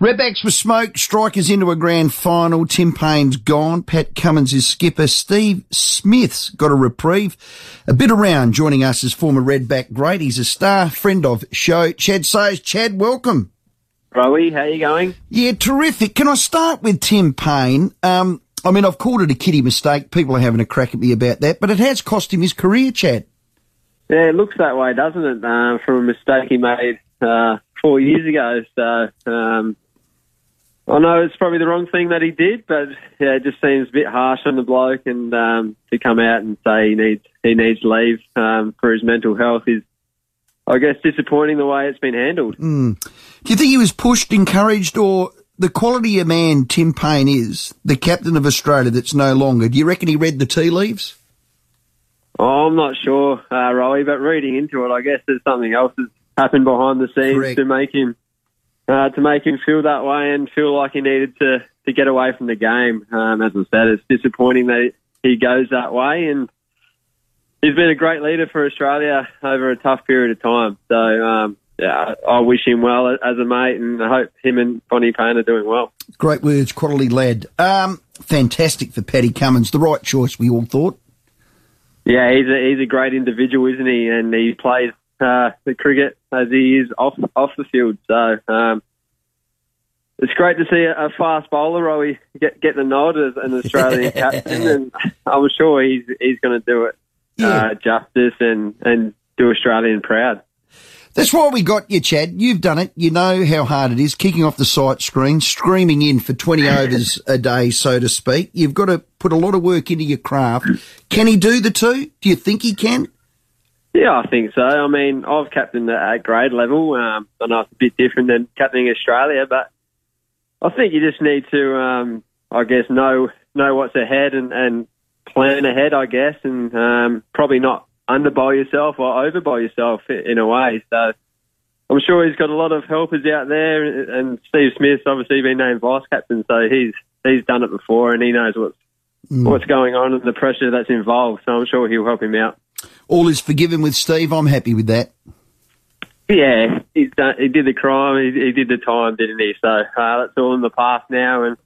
Redbacks were smoked, strikers into a grand final. Tim Paine's gone. Pat Cummins is skipper. Steve Smith's got a reprieve. A bit around joining us as former Redback great. He's a star friend of show. Chad Sayers. Chad, welcome. Rowie, how you going? Yeah, terrific. Can I start with Tim Paine? Um, I mean, I've called it a kiddie mistake. People are having a crack at me about that, but it has cost him his career, Chad. Yeah, it looks that way, doesn't it? Uh, from a mistake he made uh, four years ago. So, um, I know it's probably the wrong thing that he did, but yeah, it just seems a bit harsh on the bloke, and um, to come out and say he needs he needs leave um, for his mental health is, I guess, disappointing the way it's been handled. Mm. Do you think he was pushed, encouraged, or the quality of man Tim Paine is, the captain of Australia that's no longer? Do you reckon he read the tea leaves? Oh, I'm not sure, uh, Rowie, but reading into it, I guess there's something else that's happened behind the scenes Correct. to make him uh, to make him feel that way and feel like he needed to, to get away from the game. Um, as I said, it's disappointing that he goes that way, and he's been a great leader for Australia over a tough period of time. So, um, yeah, I wish him well as a mate, and I hope him and Bonnie Paine are doing well. Great words, quality lad. Um, fantastic for Paddy Cummins. The right choice, we all thought. Yeah, he's a he's a great individual, isn't he? And he plays uh, the cricket as he is off off the field. So um, it's great to see a, a fast bowler, Rowie, get get the nod as an Australian captain, and I'm sure he's he's going to do it Yeah. uh, justice and and do Australian proud. That's why we got you, Chad. You've done it. You know how hard it is kicking off the sight screen, screaming in for 20 overs a day, so to speak. You've got to put a lot of work into your craft. Can he do the two? Do you think he can? Yeah, I think so. I mean, I've captained at grade level. Um, I know it's a bit different than captaining Australia, but I think you just need to, um, I guess, know know what's ahead and, and plan ahead, I guess, and um, probably not underbowl yourself or overbowl yourself in a way. So I'm sure he's got a lot of helpers out there, and Steve Smith's obviously been named vice captain, so he's he's done it before and he knows what's what's going on and the pressure that's involved. So I'm sure he'll help him out. All is forgiven with Steve. I'm happy with that. Yeah, he's done, he did the crime, he, he did the time, didn't he? So uh, that's all in the past now, and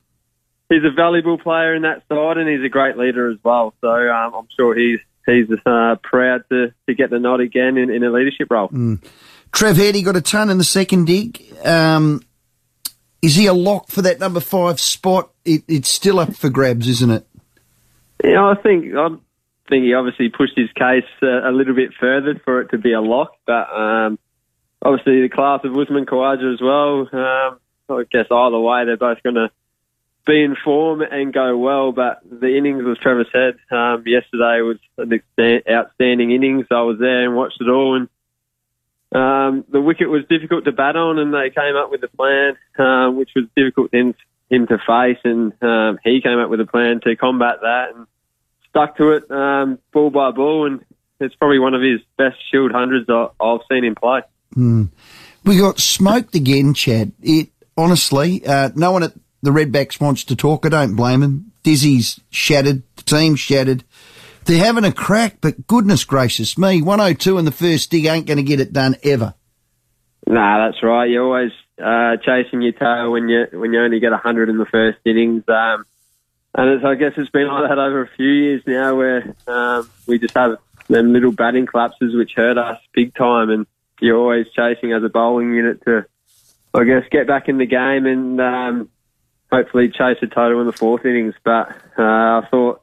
he's a valuable player in that side, and he's a great leader as well. So um, I'm sure he's he's uh, proud to, to get the nod again in, in a leadership role. Trev Heady got a ton in the second dig. Um, is he a lock for that number five spot? It, it's still up for grabs, isn't it? Yeah, I think I think he obviously pushed his case uh, a little bit further for it to be a lock, but um, obviously the class of Usman Khawaja as well. Um, I guess either way, they're both going to be in form and go well. But the innings, as Trevor said um, yesterday, was an outstanding innings. I was there and watched it all, and um, the wicket was difficult to bat on, and they came up with a plan, um, which was difficult then him to face, and um, he came up with a plan to combat that and stuck to it um, ball by ball, and it's probably one of his best Shield hundreds I- I've seen him play. We got smoked again, Chad. It honestly, uh, no one at the Redbacks wants to talk. I don't blame him. Dizzy's shattered. The team's shattered. They're having a crack, but goodness gracious me, 102 in the first dig ain't going to get it done ever. Nah, that's right. You're always uh, chasing your tail when you when you only get hundred in the first innings. Um, and I guess it's been like that over a few years now, where um, we just have them little batting collapses which hurt us big time, and you're always chasing as a bowling unit to, I guess, get back in the game and um, hopefully chase a total in the fourth innings. But uh, I thought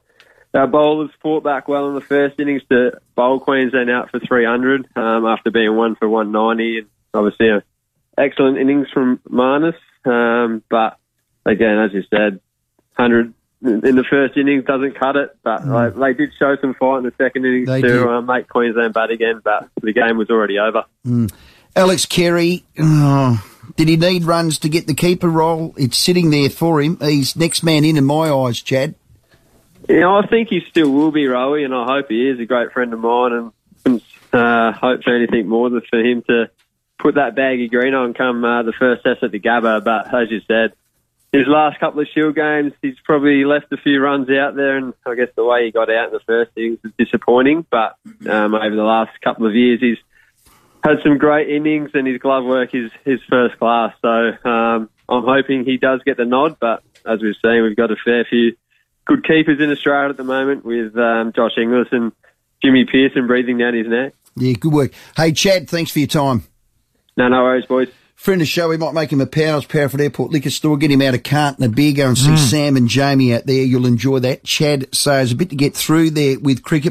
our bowlers fought back well in the first innings to bowl Queensland out for 300 um, after being one for 190, and obviously a excellent innings from Marnus. Um, but again, as you said, 100 in the first innings doesn't cut it, but like, they did show some fight in the second innings They to uh, make Queensland bat again, but the game was already over. Alex Carey, oh, did he need runs to get the keeper role? It's sitting there for him. He's next man in in my eyes, Chad. You know, I think he still will be Rowie, and I hope he is a great friend of mine, and uh, hope for anything more than for him to put that baggy green on come uh, the first test at the Gabba. But as you said, his last couple of Shield games, he's probably left a few runs out there, and I guess the way he got out in the first innings was disappointing. But um, over the last couple of years, he's had some great innings, and his glove work is, is first class. So um, I'm hoping he does get the nod. But as we've seen, we've got a fair few good keepers in Australia at the moment with um, Josh Inglis and Jimmy Peirson breathing down his neck. Yeah, good work. Hey, Chad, thanks for your time. No, no worries, boys. Friend of the show, we might make him a Powers, Powerford Airport liquor store, get him out of cart and a beer, go and see hmm. Sam and Jamie out there. You'll enjoy that. Chad says a bit to get through there with cricket.